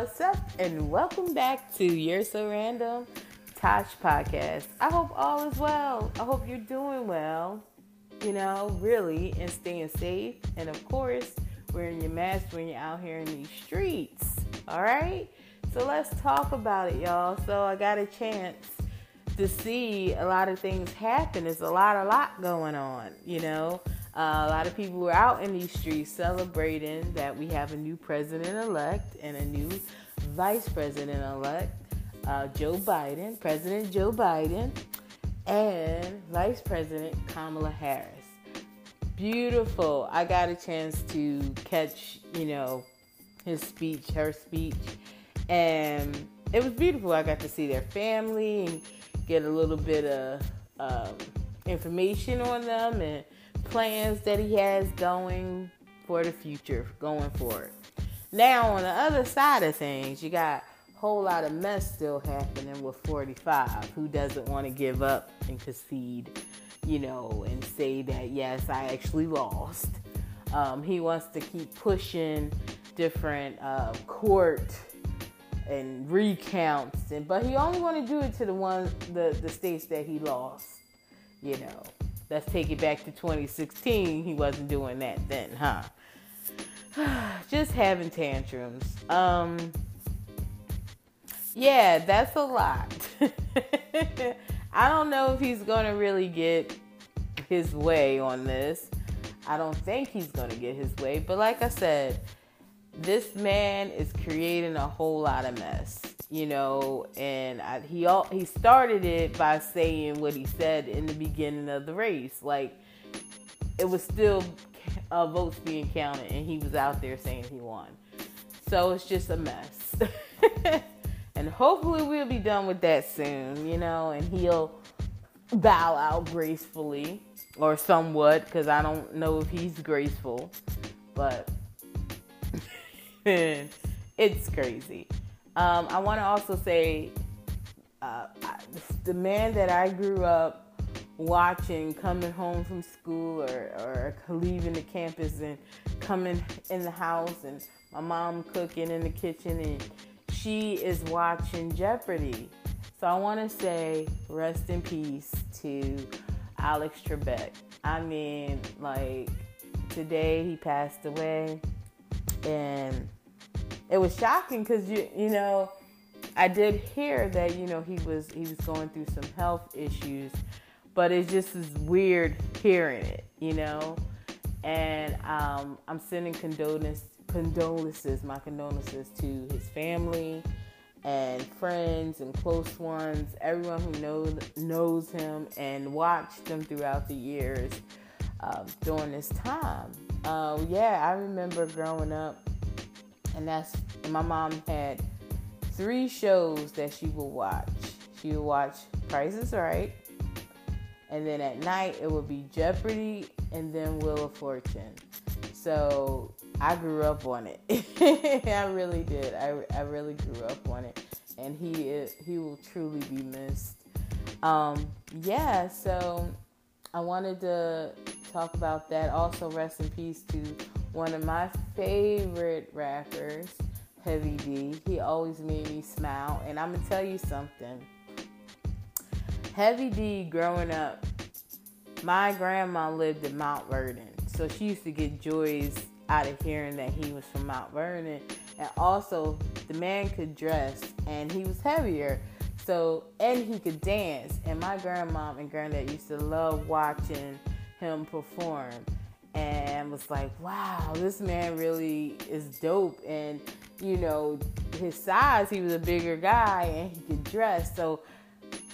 what's up? And welcome back to You're So Random Tosh Podcast. I hope all is well. I hope you're doing well, you know, really, and staying safe. And of course, wearing your mask when you're out here in these streets. All right? So let's talk about it, y'all. So I got a chance to see a lot of things happen. There's a lot, a lot going on, you know. A lot of people were out in these streets celebrating that we have a new president elect and a new vice president elect, uh, Joe Biden, President Joe Biden, and Vice President Kamala Harris. Beautiful. I got a chance to catch, you know, his speech, her speech, and it was beautiful. I got to see their family and get a little bit of um, information on them and plans that he has going for the future, going forward. Now, on the other side of things, you got a whole lot of mess still happening with 45, who doesn't want to give up and concede, you know, and say that, yes, I actually lost. Um, he wants to keep pushing different uh, court and recounts, and but he only want to do it to the one the the states that he lost. You know, let's take it back to 2016. He wasn't doing that then, huh? Just having tantrums. Um, yeah, that's a lot. I don't know if he's gonna really get his way on this. I don't think he's gonna get his way, but like I said, this man is creating a whole lot of mess, you know, and I, he all, he started it by saying what he said in the beginning of the race, like it was still uh, votes being counted, and he was out there saying he won. So it's just a mess, and hopefully we'll be done with that soon, you know, and he'll bow out gracefully or somewhat, because I don't know if he's graceful, but it's crazy. Um, I want to also say uh, the man that I grew up watching coming home from school or, or leaving the campus and coming in the house and my mom cooking in the kitchen and she is watching Jeopardy. So I want to say rest in peace to Alex Trebek. I mean, like today he passed away and it was shocking because you you know I did hear that you know he was he was going through some health issues, but it just is weird hearing it, you know. And um, I'm sending condolences, condolences, my condolences to his family and friends and close ones, everyone who knows knows him and watched him throughout the years um, during this time. Uh, yeah, I remember growing up and that's my mom had three shows that she would watch. She would watch Price is Right, and then at night it would be Jeopardy and then Wheel of Fortune. So I grew up on it. I really did. I, I really grew up on it, and he is, he will truly be missed. Um, yeah. So I wanted to talk about that. Also, rest in peace to one of my favorite rappers, Heavy D. He always made me smile. And I'm going to tell you something. Heavy D, growing up, my grandma lived in Mount Vernon. So she used to get joys out of hearing that he was from Mount Vernon. And also, the man could dress and he was heavier. So, and he could dance. And my grandma and granddad used to love watching him perform and was like, wow, this man really is dope. And, you know, his size, he was a bigger guy and he could dress. So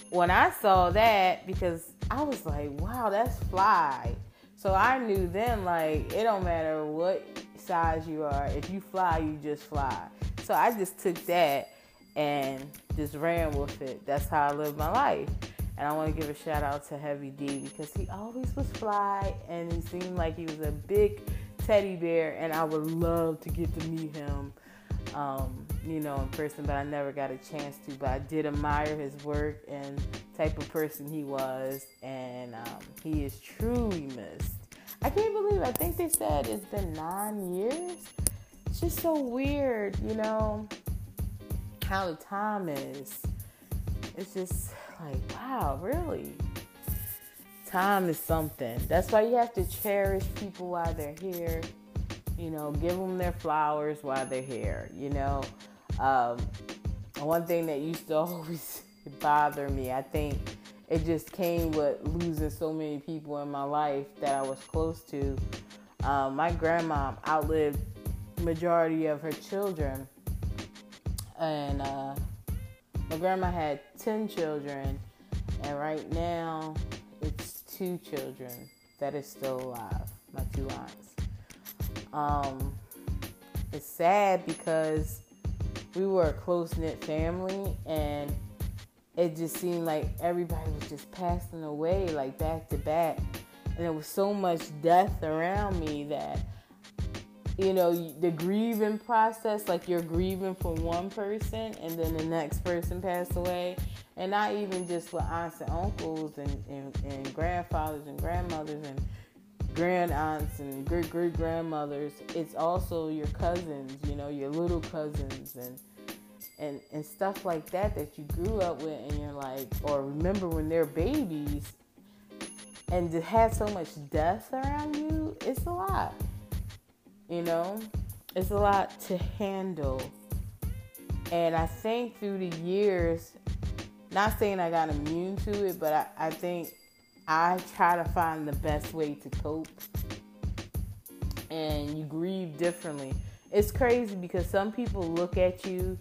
when I saw that, because I was like, wow, that's fly. So I knew then, like, it don't matter what size you are, if you fly, you just fly. So I just took that and just ran with it. That's how I live my life. And I want to give a shout out to Heavy D because he always was fly and he seemed like he was a big teddy bear. And I would love to get to meet him, um, you know, in person, but I never got a chance to. But I did admire his work and type of person he was. And um, he is truly missed. I can't believe I think they said it's been nine years. It's just so weird, you know. how the time is. It's just like, wow, really? Time is something. That's why you have to cherish people while they're here. You know, give them their flowers while they're here. You know, um, one thing that used to always bother me, I think it just came with losing so many people in my life that I was close to. Um, my grandma outlived majority of her children, and uh, my grandma had ten children, and right now it's two children that is still alive. My two aunts. Um, it's sad because we were a close knit family, and it just seemed like everybody was just passing away like back to back, and there was so much death around me that you know the grieving process like you're grieving for one person and then the next person passed away. And not even just with aunts and uncles and, and, and grandfathers and grandmothers and grand aunts and great great grandmothers it's also your cousins you know your little cousins and and and stuff like that that you grew up with and you're like or remember when they're babies and to have so much death around you it's a lot you know? It's a lot to handle. And i think through the years not saying i got immune to it but i, I think i try to find the best way to cope. And you grieve differently. It's crazy because some people look at you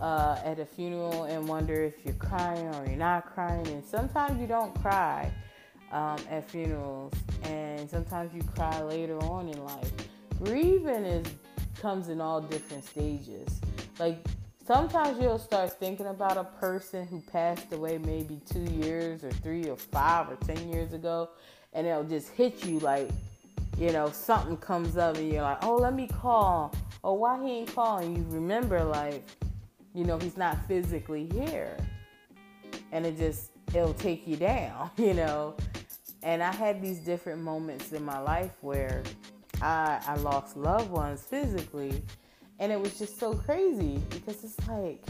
uh, at a funeral and wonder if you're crying or you're not crying. And sometimes you don't cry um, at funerals, and sometimes you cry later on in life. Grieving is comes in all different stages. Like sometimes you'll start thinking about a person who passed away maybe two years or three or five or ten years ago, and it'll just hit you like, you know, something comes up and you're like, oh, let me call. Or why he ain't calling? You remember like you know, he's not physically here. And it just, it'll take you down, you know. And I had these different moments in my life where I, I lost loved ones physically. And it was just so crazy because it's like,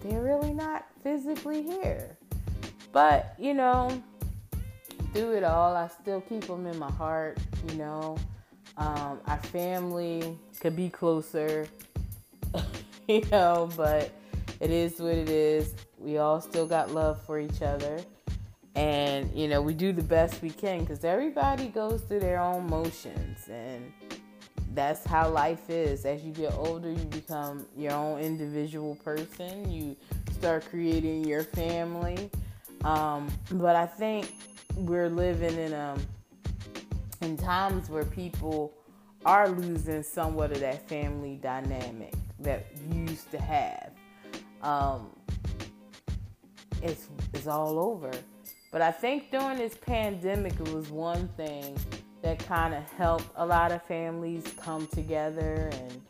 they're really not physically here. But, you know, through it all, I still keep them in my heart, you know. Um, our family could be closer. you know, but it is what it is. We all still got love for each other. And, you know, we do the best we can because everybody goes through their own motions. And that's how life is. As you get older, you become your own individual person. You start creating your family. Um, but I think we're living in um in times where people are losing somewhat of that family dynamic that used to have. Um, it's it's all over. But I think during this pandemic, it was one thing that kind of helped a lot of families come together and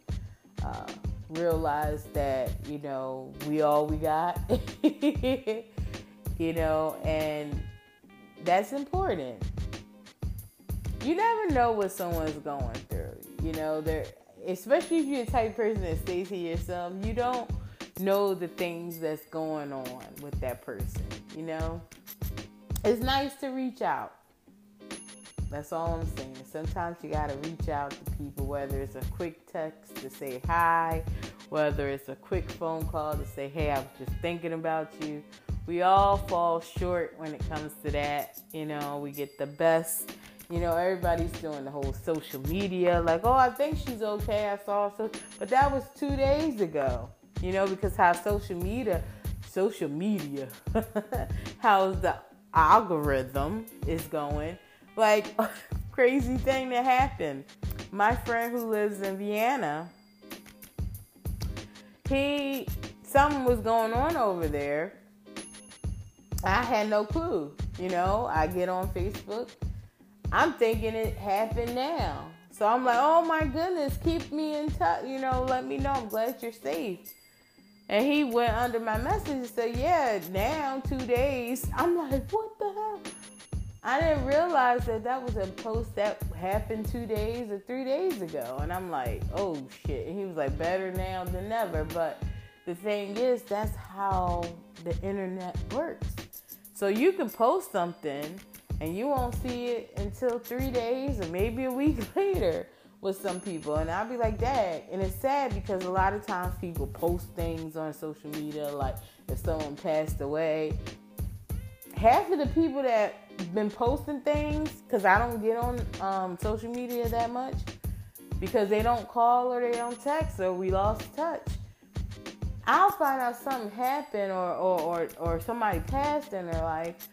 uh, realize that you know we all we got, you know, and that's important. You never know what someone's going through. You know, there especially if you're the type person that stays to yourself, you don't know the things that's going on with that person, you know? It's nice to reach out. That's all I'm saying. Sometimes you got to reach out to people, whether it's a quick text to say hi, whether it's a quick phone call to say, hey, I was just thinking about you. We all fall short when it comes to that. You know, we get the best you know, everybody's doing the whole social media, like, oh, I think she's okay. I saw so, but that was two days ago. You know, because how social media, social media, how's the algorithm is going, like, crazy thing that happened. My friend who lives in Vienna, he something was going on over there. I had no clue. You know, I get on Facebook I'm thinking it happened now. So I'm like, oh my goodness, keep me in touch. You know, let me know. I'm glad you're safe. And he went under my message and said, yeah, now two days. I'm like, what the hell? I didn't realize that that was a post that happened two days or three days ago. And I'm like, oh shit. And he was like, better now than never. But the thing is, that's how the internet works. So you can post something and you won't see it until three days or maybe a week later with some people. And I'll be like, Dad. And it's sad because a lot of times people post things on social media, like if someone passed away. Half of the people that been posting things, because I don't get on um, social media that much, because they don't call or they don't text or we lost touch. I'll find out something happened or, or, or, or somebody passed in their life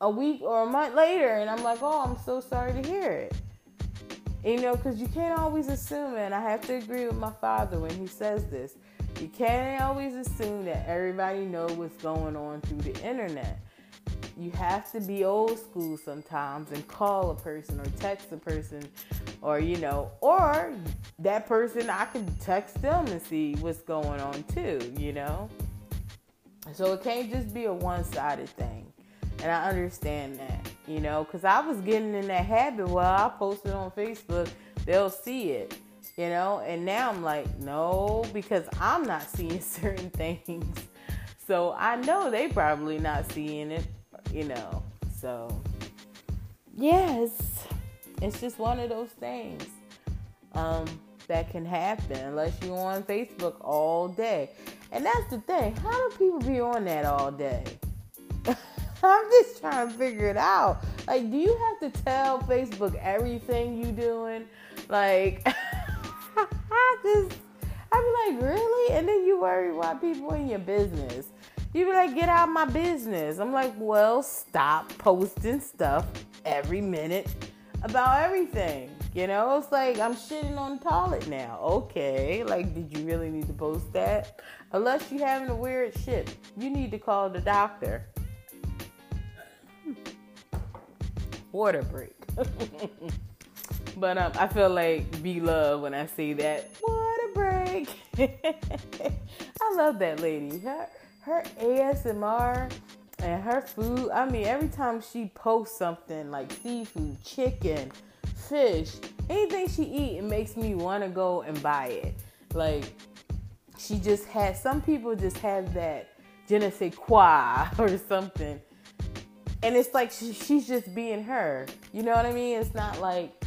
a week or a month later, and I'm like, oh, I'm so sorry to hear it. You know, because you can't always assume, and I have to agree with my father when he says this. You can't always assume that everybody knows what's going on through the internet. You have to be old school sometimes and call a person or text a person or you know, or that person I can text them and see what's going on too, you know. So it can't just be a one-sided thing, and I understand that, you know, because I was getting in that habit. Well, I posted on Facebook, they'll see it, you know, and now I'm like, no, because I'm not seeing certain things, so I know they probably not seeing it, you know. So yes it's just one of those things um, that can happen unless you're on Facebook all day. And that's the thing. How do people be on that all day? I'm just trying to figure it out. Like, do you have to tell Facebook everything you doing? Like, I just, I be like, really? And then you worry why people in your business. You be like, get out of my business. I'm like, well, stop posting stuff every minute about everything. You know, it's like I'm shitting on the toilet now. Okay, like, did you really need to post that? Unless you're having a weird shit, you need to call the doctor. Water break. but um, I feel like B Love when I say that. Water break. I love that lady. Her her ASMR and her food, I mean, every time she posts something like seafood, chicken, fish, anything she eat, it makes me want to go and buy it. Like, she just has, some people just have that je ne sais quoi or something. And it's like she, she's just being her. You know what I mean? It's not like,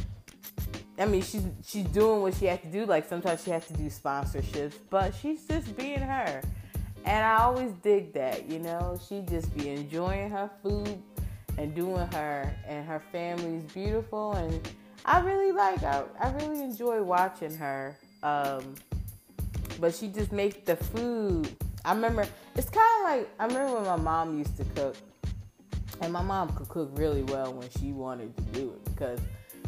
I mean, she's she's doing what she has to do. Like sometimes she has to do sponsorships, but she's just being her. And I always dig that, you know. She just be enjoying her food and doing her, and her family's beautiful. And I really like, I, I really enjoy watching her. Um, but she just makes the food. I remember, it's kind of like, I remember when my mom used to cook. And my mom could cook really well when she wanted to do it because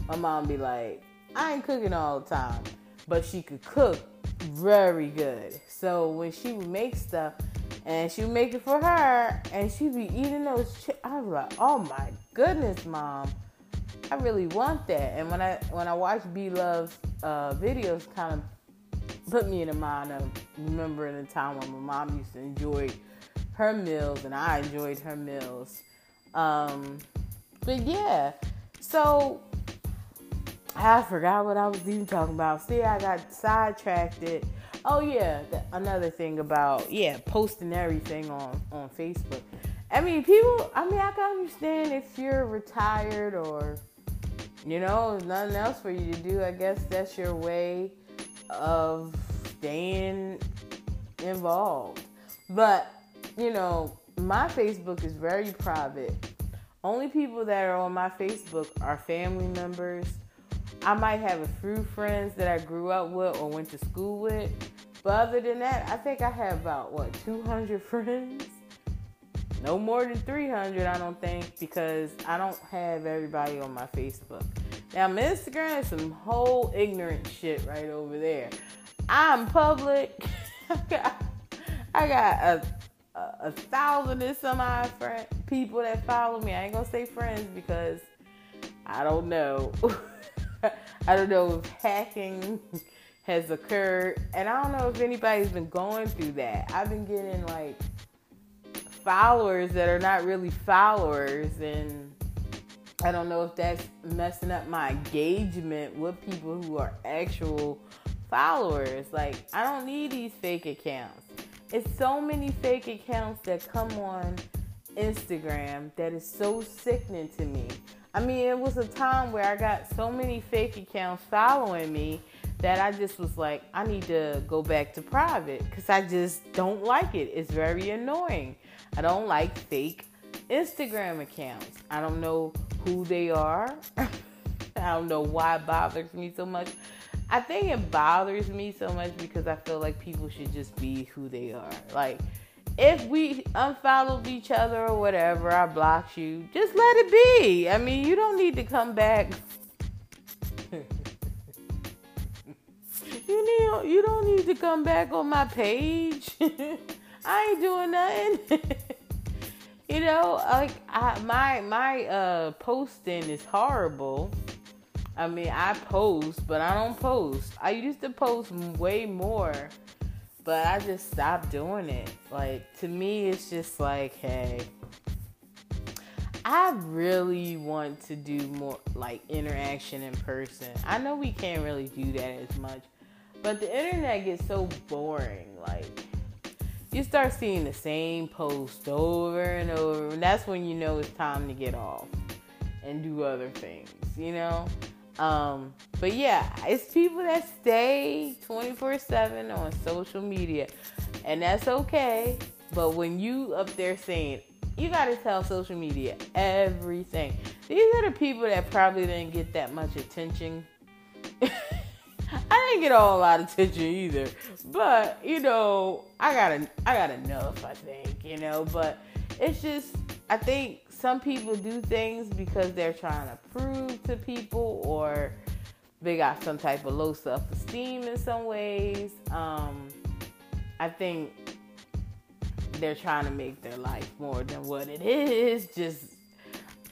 my mom be like, I ain't cooking all the time, but she could cook very good. So when she would make stuff and she would make it for her and she'd be eating those chips, I was like, oh my goodness, mom. I really want that. And when I when I watch B Love's uh, videos, kind of put me in the mind of remembering the time when my mom used to enjoy her meals and I enjoyed her meals. Um, but yeah, so I forgot what I was even talking about. See, I got sidetracked. It. Oh yeah, another thing about yeah posting everything on on Facebook. I mean, people. I mean, I can understand if you're retired or you know nothing else for you to do. I guess that's your way of staying involved. But you know, my Facebook is very private. Only people that are on my Facebook are family members I might have a few friends that I grew up with or went to school with. But other than that, I think I have about, what, 200 friends? No more than 300, I don't think, because I don't have everybody on my Facebook. Now, my Instagram is some whole ignorant shit right over there. I'm public. I got a, a, a thousand and some odd friend, people that follow me. I ain't gonna say friends because I don't know. I don't know if hacking has occurred, and I don't know if anybody's been going through that. I've been getting like followers that are not really followers, and I don't know if that's messing up my engagement with people who are actual followers. Like, I don't need these fake accounts. It's so many fake accounts that come on Instagram that is so sickening to me. I mean, it was a time where I got so many fake accounts following me that I just was like, I need to go back to private because I just don't like it. It's very annoying. I don't like fake Instagram accounts. I don't know who they are. I don't know why it bothers me so much. I think it bothers me so much because I feel like people should just be who they are. Like, if we unfollowed each other or whatever, I blocked you, just let it be. I mean, you don't need to come back. you need you don't need to come back on my page. I ain't doing nothing. you know, like I, my my uh posting is horrible. I mean, I post, but I don't post. I used to post way more but I just stopped doing it. Like to me, it's just like, hey, I really want to do more like interaction in person. I know we can't really do that as much, but the internet gets so boring. Like you start seeing the same post over and over, and that's when you know it's time to get off and do other things. You know. Um, but yeah, it's people that stay 24 7 on social media, and that's okay. But when you up there saying, you got to tell social media everything, these are the people that probably didn't get that much attention. I didn't get a whole lot of attention either, but you know, I got a, I got enough, I think, you know. But it's just, I think some people do things because they're trying to prove to people or they got some type of low self-esteem in some ways. Um, I think they're trying to make their life more than what it is. Just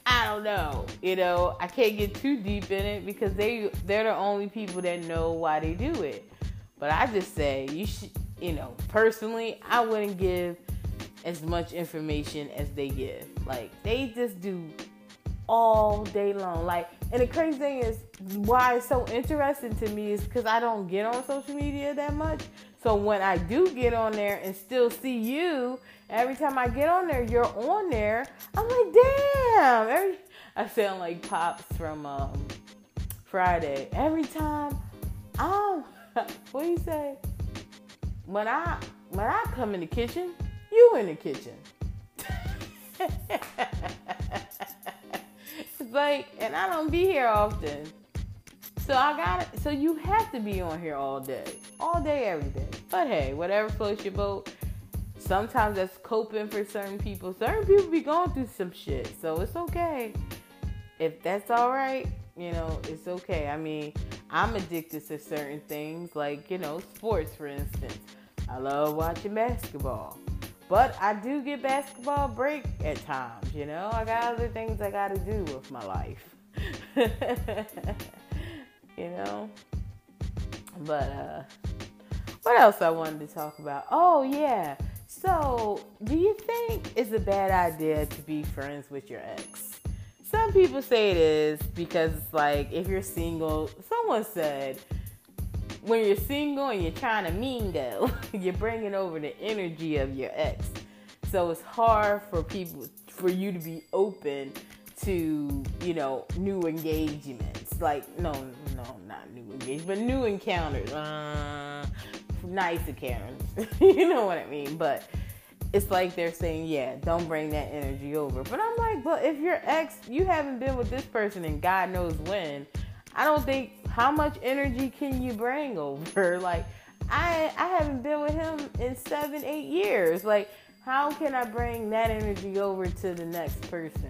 I don't know. You know, I can't get too deep in it because they they're the only people that know why they do it. But I just say you should, you know, personally, I wouldn't give as much information as they give. Like they just do all day long. Like, and the crazy thing is why it's so interesting to me is because I don't get on social media that much. So when I do get on there and still see you, every time I get on there, you're on there. I'm like, damn. Every I sound like pops from um, Friday. Every time, um, what do you say? When I when I come in the kitchen, you in the kitchen. like, and I don't be here often. So I got. So you have to be on here all day, all day, every day. But hey, whatever floats your boat. Sometimes that's coping for certain people. Certain people be going through some shit, so it's okay. If that's all right, you know, it's okay. I mean, I'm addicted to certain things, like you know, sports, for instance. I love watching basketball. But I do get basketball break at times, you know. I got other things I got to do with my life. you know. But uh what else I wanted to talk about? Oh yeah. So, do you think it's a bad idea to be friends with your ex? Some people say it is because it's like if you're single, someone said when you're single and you're trying to mingle, you're bringing over the energy of your ex. So it's hard for people, for you to be open to, you know, new engagements. Like, no, no, not new engagements, but new encounters. Uh, nice encounters. you know what I mean? But it's like they're saying, yeah, don't bring that energy over. But I'm like, but if your ex, you haven't been with this person and God knows when, I don't think how much energy can you bring over? Like, I I haven't been with him in seven, eight years. Like, how can I bring that energy over to the next person?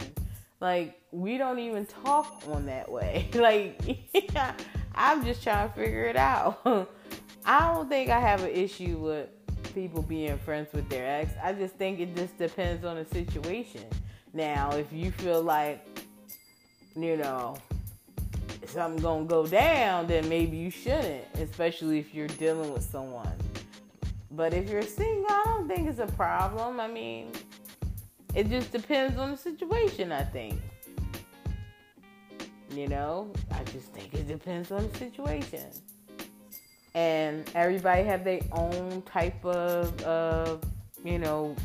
Like, we don't even talk on that way. like, yeah, I'm just trying to figure it out. I don't think I have an issue with people being friends with their ex. I just think it just depends on the situation. Now, if you feel like, you know, something gonna go down, then maybe you shouldn't, especially if you're dealing with someone. But if you're single, I don't think it's a problem. I mean, it just depends on the situation, I think. You know, I just think it depends on the situation. and everybody have their own type of, of you know,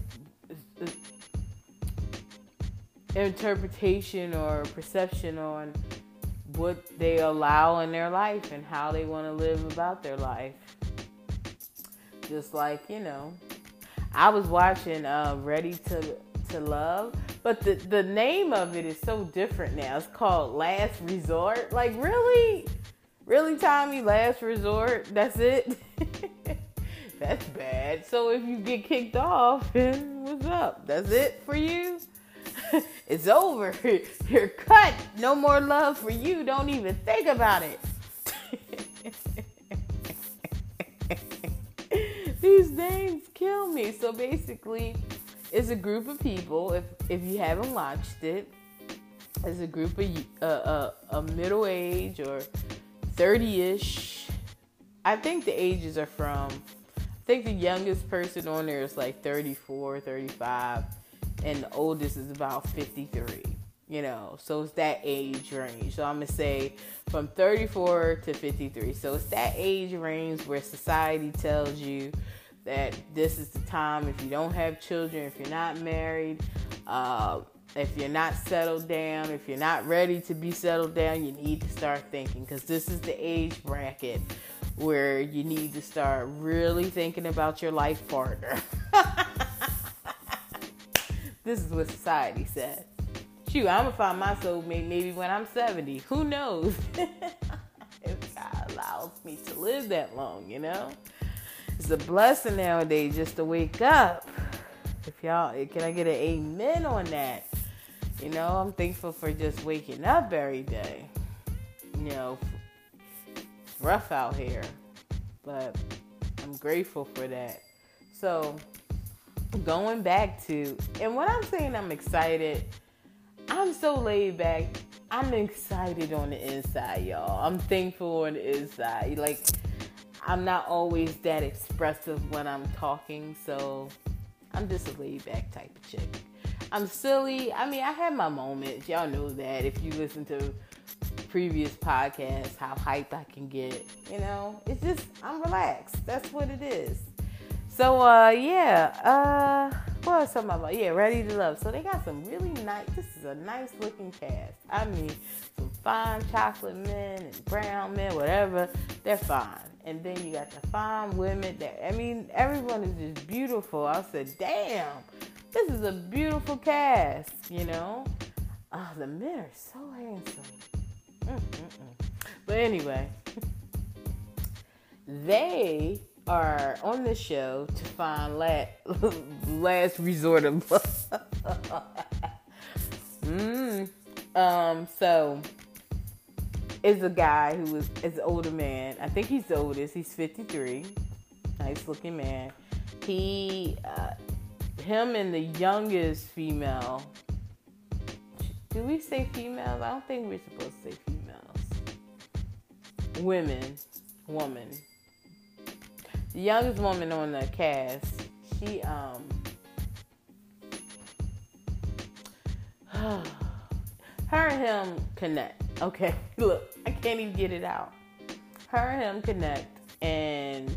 interpretation or perception on what they allow in their life and how they want to live about their life. Just like, you know, I was watching uh, Ready to to Love, but the the name of it is so different now. It's called Last Resort. Like really? Really, Tommy? Last Resort? That's it? That's bad. So if you get kicked off, what's up? That's it for you? it's over. You're cut. No more love for you. Don't even think about it. These names kill me. So basically, it's a group of people. If if you haven't watched it, it's a group of uh, uh, a middle age or thirty ish. I think the ages are from. I think the youngest person on there is like 34, 35 and the oldest is about 53 you know so it's that age range. So i'm gonna say from 34 to 53 so it's that age range where society tells you that this is the time if you don't have children if you're not married uh, if you're not settled down if you're not ready to be settled down you need to start thinking. Because this is the age bracket where you need to start really thinking about your life partner This is what society said. Shoot, I'm gonna find my soulmate maybe when I'm 70. Who knows? if God allows me to live that long, you know? It's a blessing nowadays just to wake up. If y'all, can I get an amen on that? You know, I'm thankful for just waking up every day. You know, rough out here, but I'm grateful for that. So, going back to, and when I'm saying I'm excited, I'm so laid back. I'm excited on the inside, y'all. I'm thankful on the inside. Like, I'm not always that expressive when I'm talking, so I'm just a laid back type of chick. I'm silly. I mean, I have my moments. Y'all know that if you listen to previous podcasts, how hype I can get. You know, it's just, I'm relaxed. That's what it is. So uh yeah, uh what else something about? Yeah, Ready to Love. So they got some really nice this is a nice looking cast. I mean some fine chocolate men and brown men, whatever, they're fine. And then you got the fine women that I mean, everyone is just beautiful. I said, damn, this is a beautiful cast, you know? Oh, the men are so handsome. Mm-mm-mm. But anyway, they are on the show to find last, last resort of love. mm. Um, so is a guy who is is an older man. I think he's the oldest. He's 53. Nice looking man. He, uh, him and the youngest female. Do we say females? I don't think we're supposed to say females. Women, woman youngest woman on the cast, she um her and him connect. Okay, look, I can't even get it out. Her and him connect, and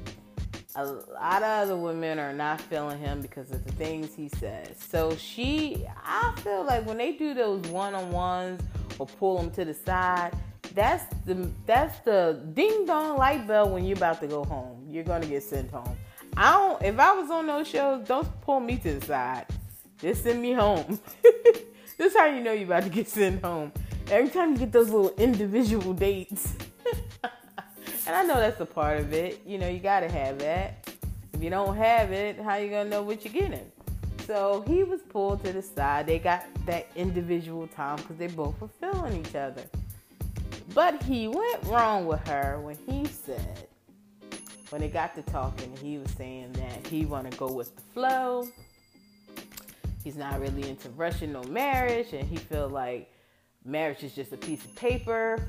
a lot of other women are not feeling him because of the things he says. So she, I feel like when they do those one on ones or pull them to the side, that's the that's the ding dong light bell when you're about to go home. You're gonna get sent home. I don't. If I was on those shows, don't pull me to the side. Just send me home. this is how you know you're about to get sent home. Every time you get those little individual dates. and I know that's a part of it. You know, you gotta have that. If you don't have it, how you gonna know what you're getting? So he was pulled to the side. They got that individual time because they both were feeling each other. But he went wrong with her when he said, when they got to talking, he was saying that he want to go with the flow. He's not really into rushing no marriage, and he feel like marriage is just a piece of paper.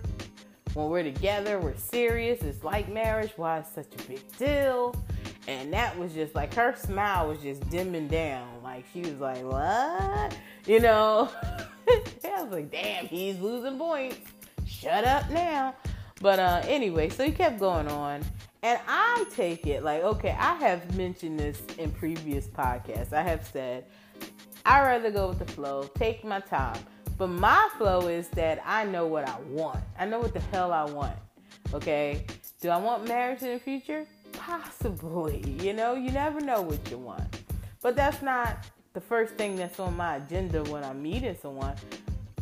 When we're together, we're serious. It's like marriage. Why it's such a big deal? And that was just like her smile was just dimming down. Like she was like, "What?" You know. I was like, "Damn, he's losing points." Shut up now. But uh, anyway, so he kept going on. And I take it like, okay, I have mentioned this in previous podcasts. I have said, i rather go with the flow, take my time. But my flow is that I know what I want. I know what the hell I want. Okay? Do I want marriage in the future? Possibly. You know, you never know what you want. But that's not the first thing that's on my agenda when I'm meeting someone.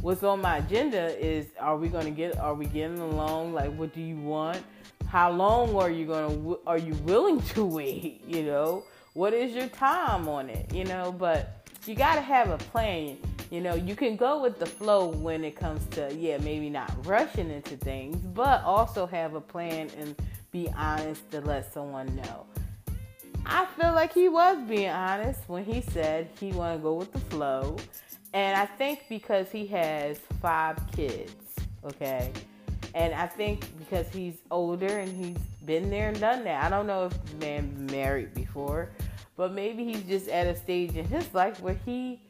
What's on my agenda is are we going to get are we getting along? Like what do you want? How long are you going to are you willing to wait, you know? What is your time on it, you know? But you got to have a plan. You know, you can go with the flow when it comes to, yeah, maybe not rushing into things, but also have a plan and be honest to let someone know. I feel like he was being honest when he said he want to go with the flow. And I think because he has five kids, okay? And I think because he's older and he's been there and done that. I don't know if the man married before, but maybe he's just at a stage in his life where he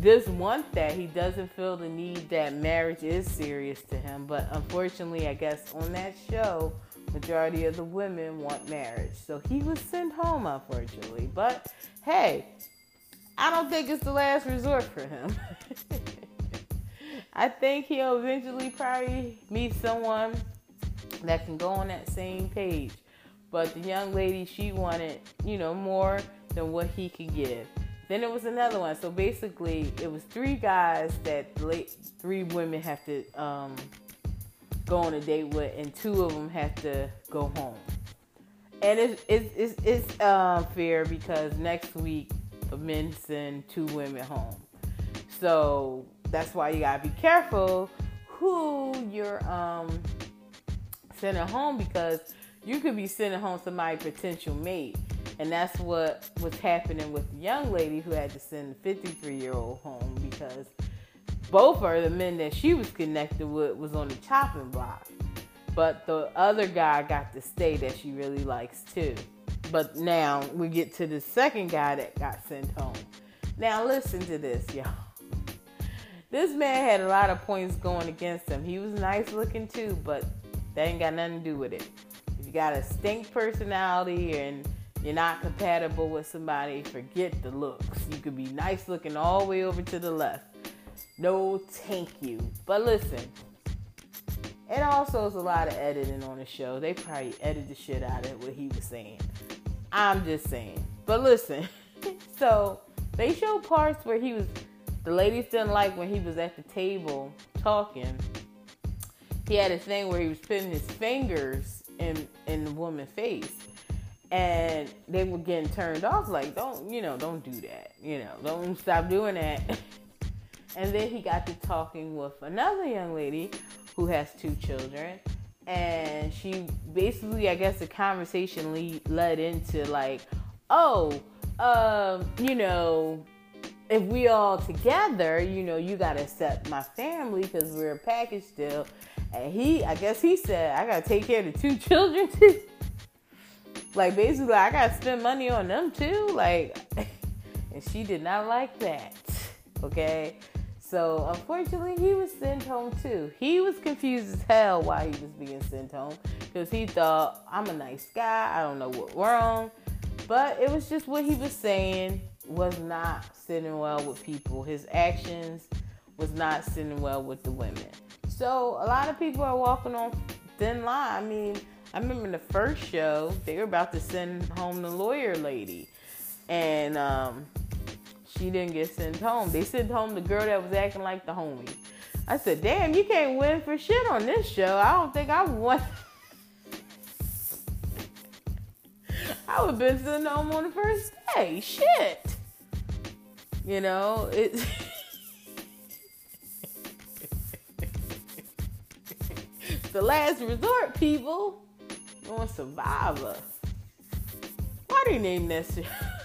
does want that. He doesn't feel the need that marriage is serious to him. But unfortunately, I guess on that show, majority of the women want marriage. So he was sent home, unfortunately. But hey, I don't think it's the last resort for him. I think he'll eventually probably meet someone that can go on that same page. But the young lady, she wanted, you know, more than what he could give. Then there was another one. So basically, it was three guys that three women have to um, go on a date with, and two of them have to go home. And it's it's it's, it's uh, fair because next week men send two women home. So that's why you gotta be careful who you're um, sending home because you could be sending home somebody potential mate. And that's what was happening with the young lady who had to send the 53 year old home because both of the men that she was connected with was on the chopping block. But the other guy got to stay that she really likes too. But now we get to the second guy that got sent home. Now listen to this, y'all. This man had a lot of points going against him. He was nice looking too, but that ain't got nothing to do with it. If you got a stink personality and you're not compatible with somebody, forget the looks. You could be nice looking all the way over to the left. No, thank you. But listen, it also is a lot of editing on the show. They probably edited the shit out of what he was saying. I'm just saying. But listen, so they show parts where he was, the ladies didn't like when he was at the table talking. He had a thing where he was putting his fingers in in the woman's face, and they were getting turned off. Like, don't you know? Don't do that. You know, don't stop doing that. And then he got to talking with another young lady who has two children. And she basically, I guess, the conversation lead, led into like, oh, um, you know, if we all together, you know, you gotta accept my family because we're a package deal. And he, I guess he said, I gotta take care of the two children too. like basically, I gotta spend money on them too. Like, and she did not like that. Okay, so unfortunately, he was sent home too. He was confused as hell why he was being sent home because he thought I'm a nice guy. I don't know what wrong, but it was just what he was saying was not sitting well with people. His actions was not sitting well with the women. So a lot of people are walking on thin line. I mean, I remember the first show they were about to send home the lawyer lady, and um, she didn't get sent home. They sent home the girl that was acting like the homie. I said, damn, you can't win for shit on this show. I don't think I won. I would have been sent home on the first day. Shit. You know, it. the last resort, people. On Survivor. Why do you name that show?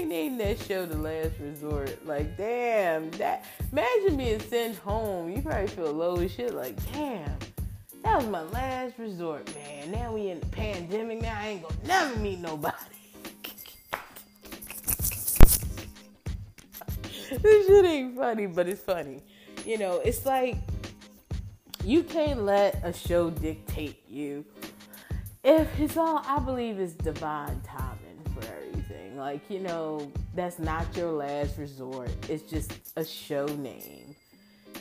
they named that show The Last Resort. Like, damn, that imagine being sent home. You probably feel low as shit. Like, damn, that was my last resort, man. Now we in the pandemic. Now I ain't gonna never meet nobody. this shit ain't funny, but it's funny. You know, it's like you can't let a show dictate you. If it's all, I believe is divine timing for everything. Like, you know, that's not your last resort. It's just a show name,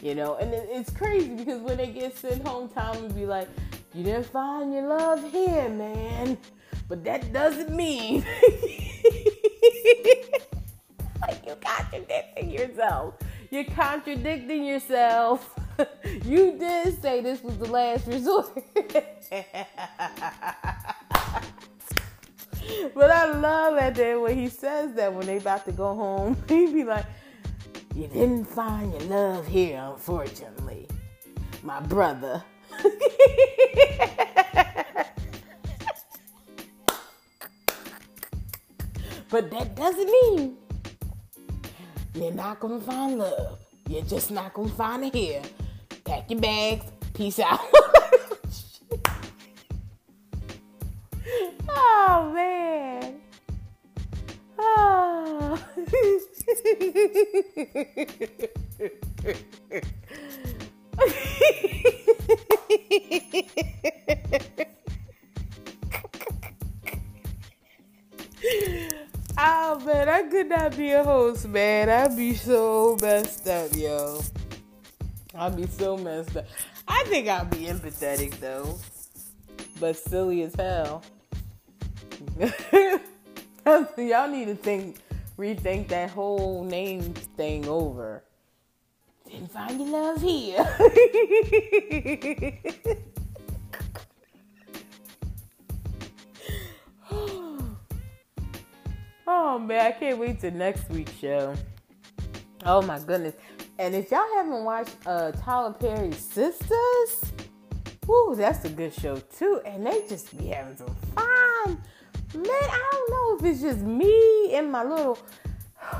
you know. And it's crazy because when they get sent home, Tom would be like, "You didn't find your love here, man," but that doesn't mean like you contradicting yourself. You're contradicting yourself. you did say this was the last resort. but I love that day when he says that when they about to go home, he be like, You didn't find your love here, unfortunately. My brother. but that doesn't mean you're not gonna find love. You're just not gonna find it here. Pack your bags. Peace out. Oh man. Oh. oh man, I could not be a host, man. I'd be so messed up, yo. I'd be so messed up. I think I'd be empathetic though, but silly as hell. Y'all need to think, rethink that whole name thing over. Didn't find your love here. oh man, I can't wait till next week's show. Oh my goodness. And if y'all haven't watched uh, Tyler Perry's Sisters, whoo, that's a good show too. And they just be having some fun. Man, I don't know if it's just me and my little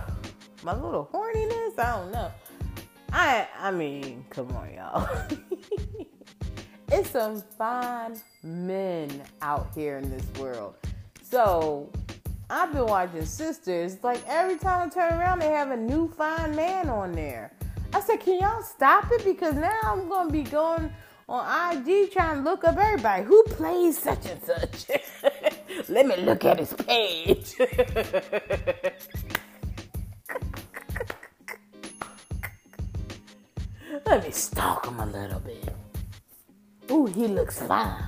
my little horniness. I don't know. I I mean, come on, y'all. it's some fine men out here in this world. So I've been watching Sisters. Like every time I turn around, they have a new fine man on there. I said, can y'all stop it? Because now I'm to be going on IG trying to look up everybody. Who plays such and such? Let me look at his page. Let me stalk him a little bit. Ooh, he looks fine.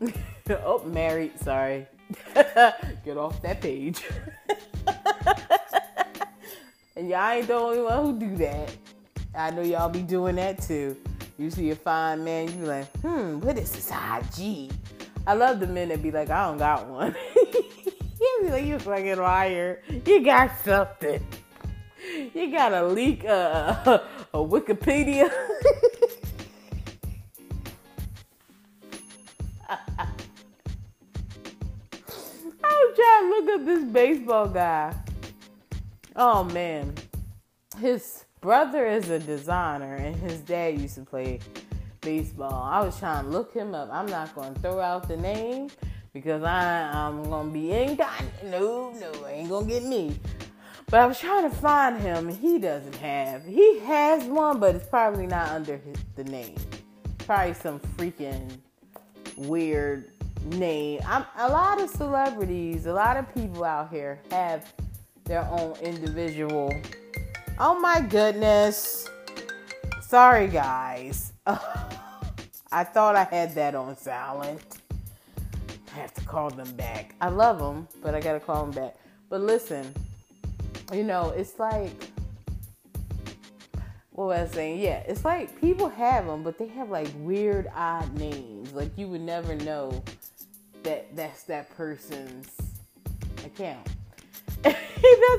oh, married, sorry. Get off that page. And y'all ain't the only one who do that. I know y'all be doing that too. You see a fine man, you be like, hmm, what is this IG? I love the men that be like, I don't got one. you be like, you fucking liar. You got something. You got a leak, uh, a Wikipedia. I was trying to look up this baseball guy. Oh man, his brother is a designer, and his dad used to play baseball. I was trying to look him up. I'm not going to throw out the name because I, I'm going to be in incognito. No, no, ain't going to get me. But I was trying to find him, he doesn't have. He has one, but it's probably not under his, the name. Probably some freaking weird name. I'm, a lot of celebrities, a lot of people out here have their own individual. Oh my goodness. Sorry, guys. I thought I had that on silent. I have to call them back. I love them, but I gotta call them back. But listen, you know, it's like, what was I saying? Yeah, it's like people have them, but they have like weird, odd names. Like you would never know that that's that person's account. That's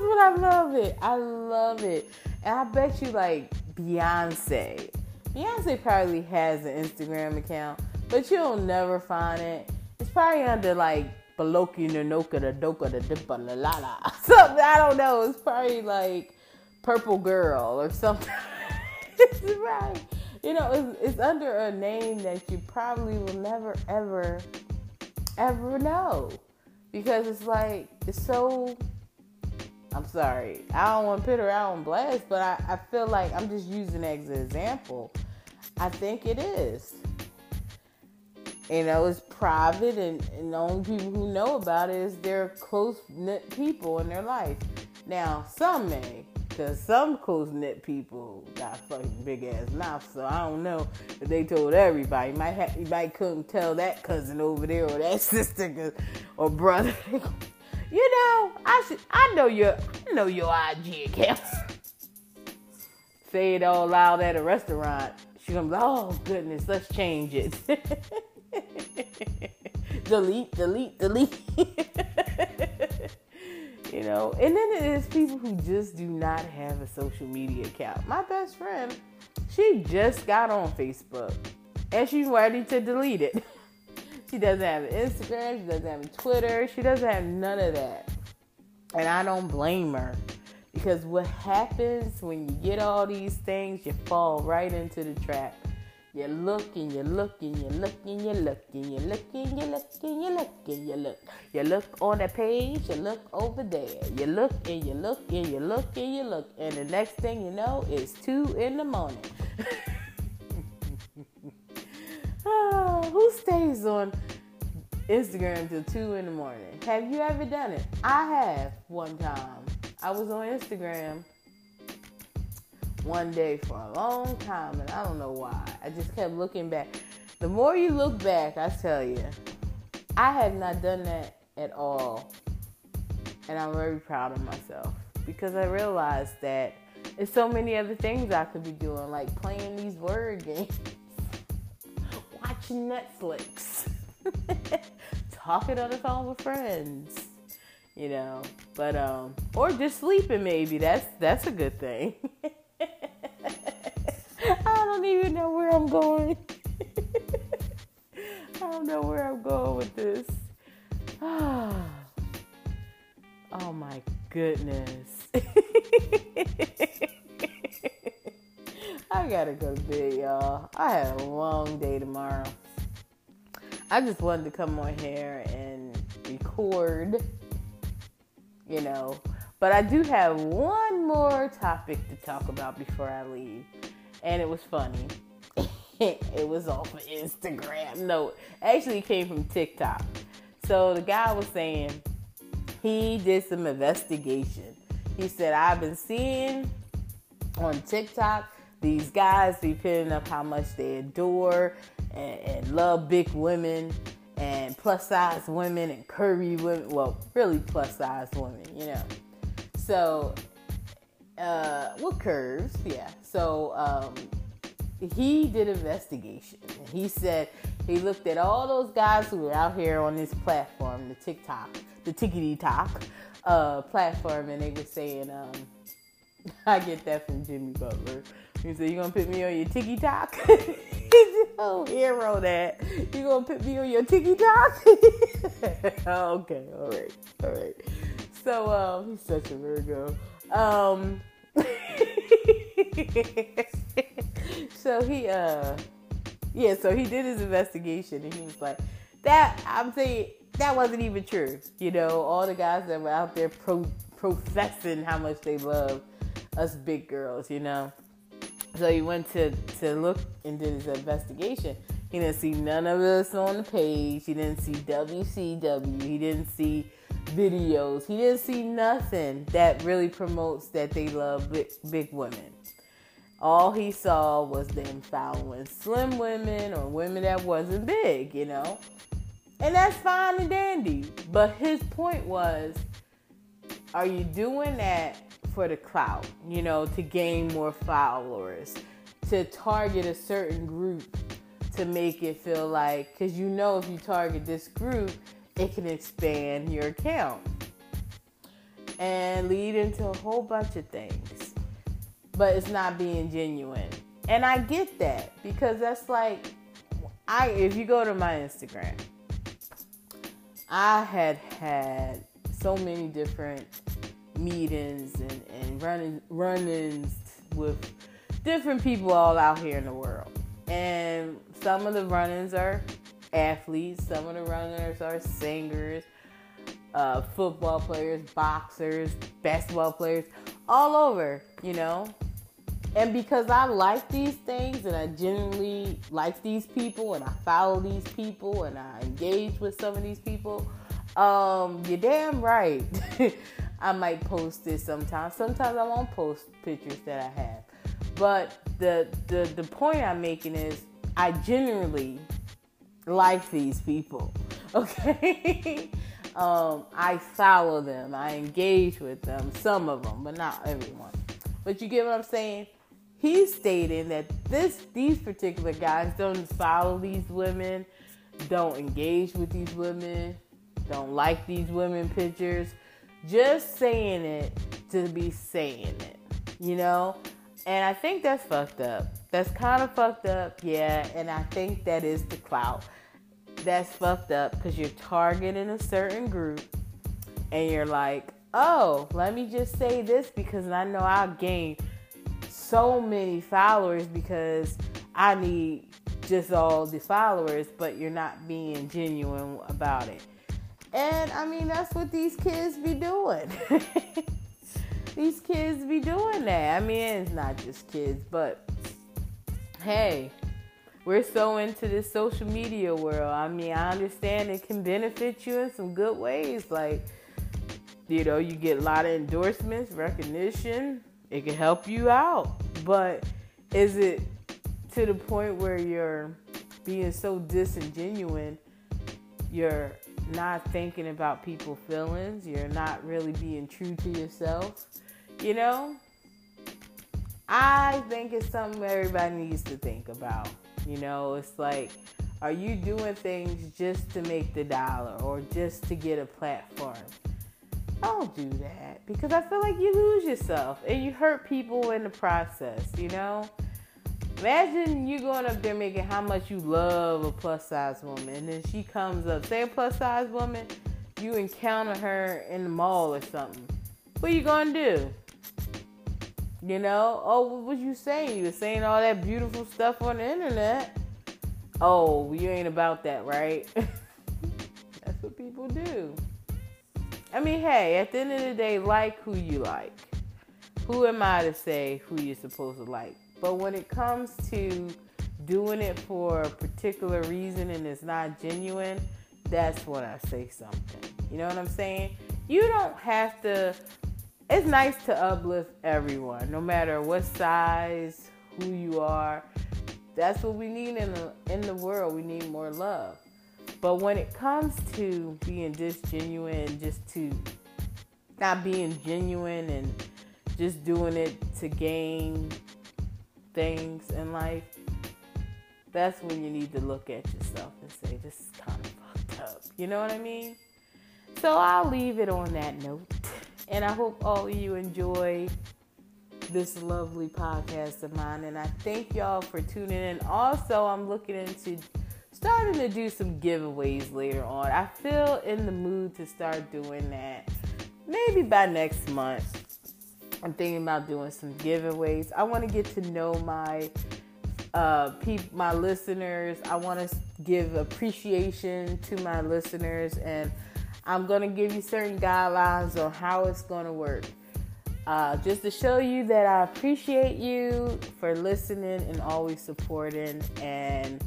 what I love it. I love it. And I bet you like Beyonce. Beyonce probably has an Instagram account, but you'll never find it. It's probably under like Baloki Nanoka the Doka the Dipa la la la. Something I don't know. It's probably like Purple Girl or something. it's right. You know, it's, it's under a name that you probably will never ever ever know because it's like it's so I'm sorry. I don't want to put her out on blast, but I, I feel like I'm just using it as an example. I think it is. You know, it's private, and, and the only people who know about it is their close knit people in their life. Now, some may, because some close knit people got fucking big ass mouths, so I don't know if they told everybody. You might have, you might couldn't tell that cousin over there or that sister or brother. you know, I I know your, I know your IG account. Say it all loud at a restaurant. She's gonna be like, oh goodness, let's change it. delete, delete, delete. you know, and then it is people who just do not have a social media account. My best friend, she just got on Facebook and she's ready to delete it. she doesn't have Instagram, she doesn't have Twitter, she doesn't have none of that. And I don't blame her because what happens when you get all these things, you fall right into the trap you look and you look and you look and you look and you look and you look and you look on the page, you look over there. You look and you look and you look and you look. And the next thing you know, it's two in the morning. Oh, who stays on Instagram till two in the morning? Have you ever done it? I have one time. I was on Instagram one day for a long time, and I don't know why. I just kept looking back. The more you look back, I tell you, I have not done that at all. And I'm very proud of myself because I realized that there's so many other things I could be doing, like playing these word games, Netflix, talking on the phone with friends, you know. But um, or just sleeping maybe. That's that's a good thing. I don't even know where I'm going. I don't know where I'm going with this. oh my goodness. I gotta go to bed, y'all. I have a long day tomorrow. I just wanted to come on here and record, you know. But I do have one more topic to talk about before I leave and it was funny. it was off of Instagram. No, actually it came from TikTok. So the guy was saying he did some investigation. He said, I've been seeing on TikTok these guys putting up how much they adore and, and love big women and plus size women and curvy women. Well, really plus size women, you know. So uh, with curves, yeah. So um, he did investigation. He said he looked at all those guys who were out here on this platform, the TikTok, the Tickety Talk uh, platform, and they were saying, um, I get that from Jimmy Butler. He said, You gonna put me on your Tiki Talk? oh, hero that. You gonna put me on your Tiki Talk? okay, all right, all right. So, um, he's such a Virgo. Um, so he uh yeah, so he did his investigation and he was like, that I'm saying that wasn't even true. You know, all the guys that were out there pro- professing how much they love us big girls, you know. So he went to to look and did his investigation. He didn't see none of us on the page. He didn't see WCW. He didn't see videos. He didn't see nothing that really promotes that they love big, big women. All he saw was them following slim women or women that wasn't big, you know. And that's fine and dandy. But his point was are you doing that for the clout, you know, to gain more followers, to target a certain group to make it feel like, because you know, if you target this group, it can expand your account and lead into a whole bunch of things. But it's not being genuine. And I get that because that's like I if you go to my Instagram, I had had so many different meetings and, and running run-ins with different people all out here in the world. And some of the run-ins are athletes. Some of the runners are singers, uh, football players, boxers, basketball players, all over, you know. And because I like these things and I genuinely like these people and I follow these people and I engage with some of these people, um, you're damn right. I might post this sometimes. Sometimes I won't post pictures that I have. But the the the point I'm making is I generally like these people. Okay. um, I follow them. I engage with them. Some of them, but not everyone. But you get what I'm saying? He's stating that this these particular guys don't follow these women, don't engage with these women, don't like these women pictures. Just saying it to be saying it. You know? And I think that's fucked up. That's kind of fucked up, yeah. And I think that is the clout. That's fucked up because you're targeting a certain group and you're like, oh, let me just say this because I know I'll gain so many followers because I need just all the followers, but you're not being genuine about it. And I mean, that's what these kids be doing. these kids be doing that. I mean, it's not just kids, but hey, we're so into this social media world. I mean, I understand it can benefit you in some good ways. Like, you know, you get a lot of endorsements, recognition. It can help you out. But is it to the point where you're being so disingenuous? You're not thinking about people's feelings. You're not really being true to yourself. You know, I think it's something everybody needs to think about. You know, it's like, are you doing things just to make the dollar or just to get a platform? Don't do that because I feel like you lose yourself and you hurt people in the process, you know? Imagine you going up there making how much you love a plus size woman, and then she comes up, say a plus size woman, you encounter her in the mall or something. What you gonna do? You know, oh, what was you saying? You were saying all that beautiful stuff on the internet. Oh, you ain't about that, right? That's what people do. I mean, hey, at the end of the day, like who you like. Who am I to say who you're supposed to like? But when it comes to doing it for a particular reason and it's not genuine, that's when I say something. You know what I'm saying? You don't have to it's nice to uplift everyone, no matter what size, who you are. That's what we need in the in the world. We need more love. But when it comes to being disgenuine, just to not being genuine and just doing it to gain things in life, that's when you need to look at yourself and say, this is kind of fucked up. You know what I mean? So I'll leave it on that note. And I hope all of you enjoy this lovely podcast of mine. And I thank y'all for tuning in. Also, I'm looking into starting to do some giveaways later on. I feel in the mood to start doing that maybe by next month. I'm thinking about doing some giveaways. I want to get to know my uh, my listeners. I want to give appreciation to my listeners and I'm to give you certain guidelines on how it's to work. Uh, just to show you that I appreciate you for listening and always supporting, and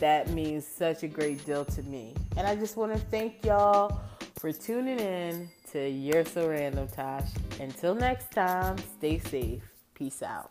that means such a great deal to me. And I just want to thank y'all for tuning in to You're So Random Tosh. Until next time, stay safe. Peace out.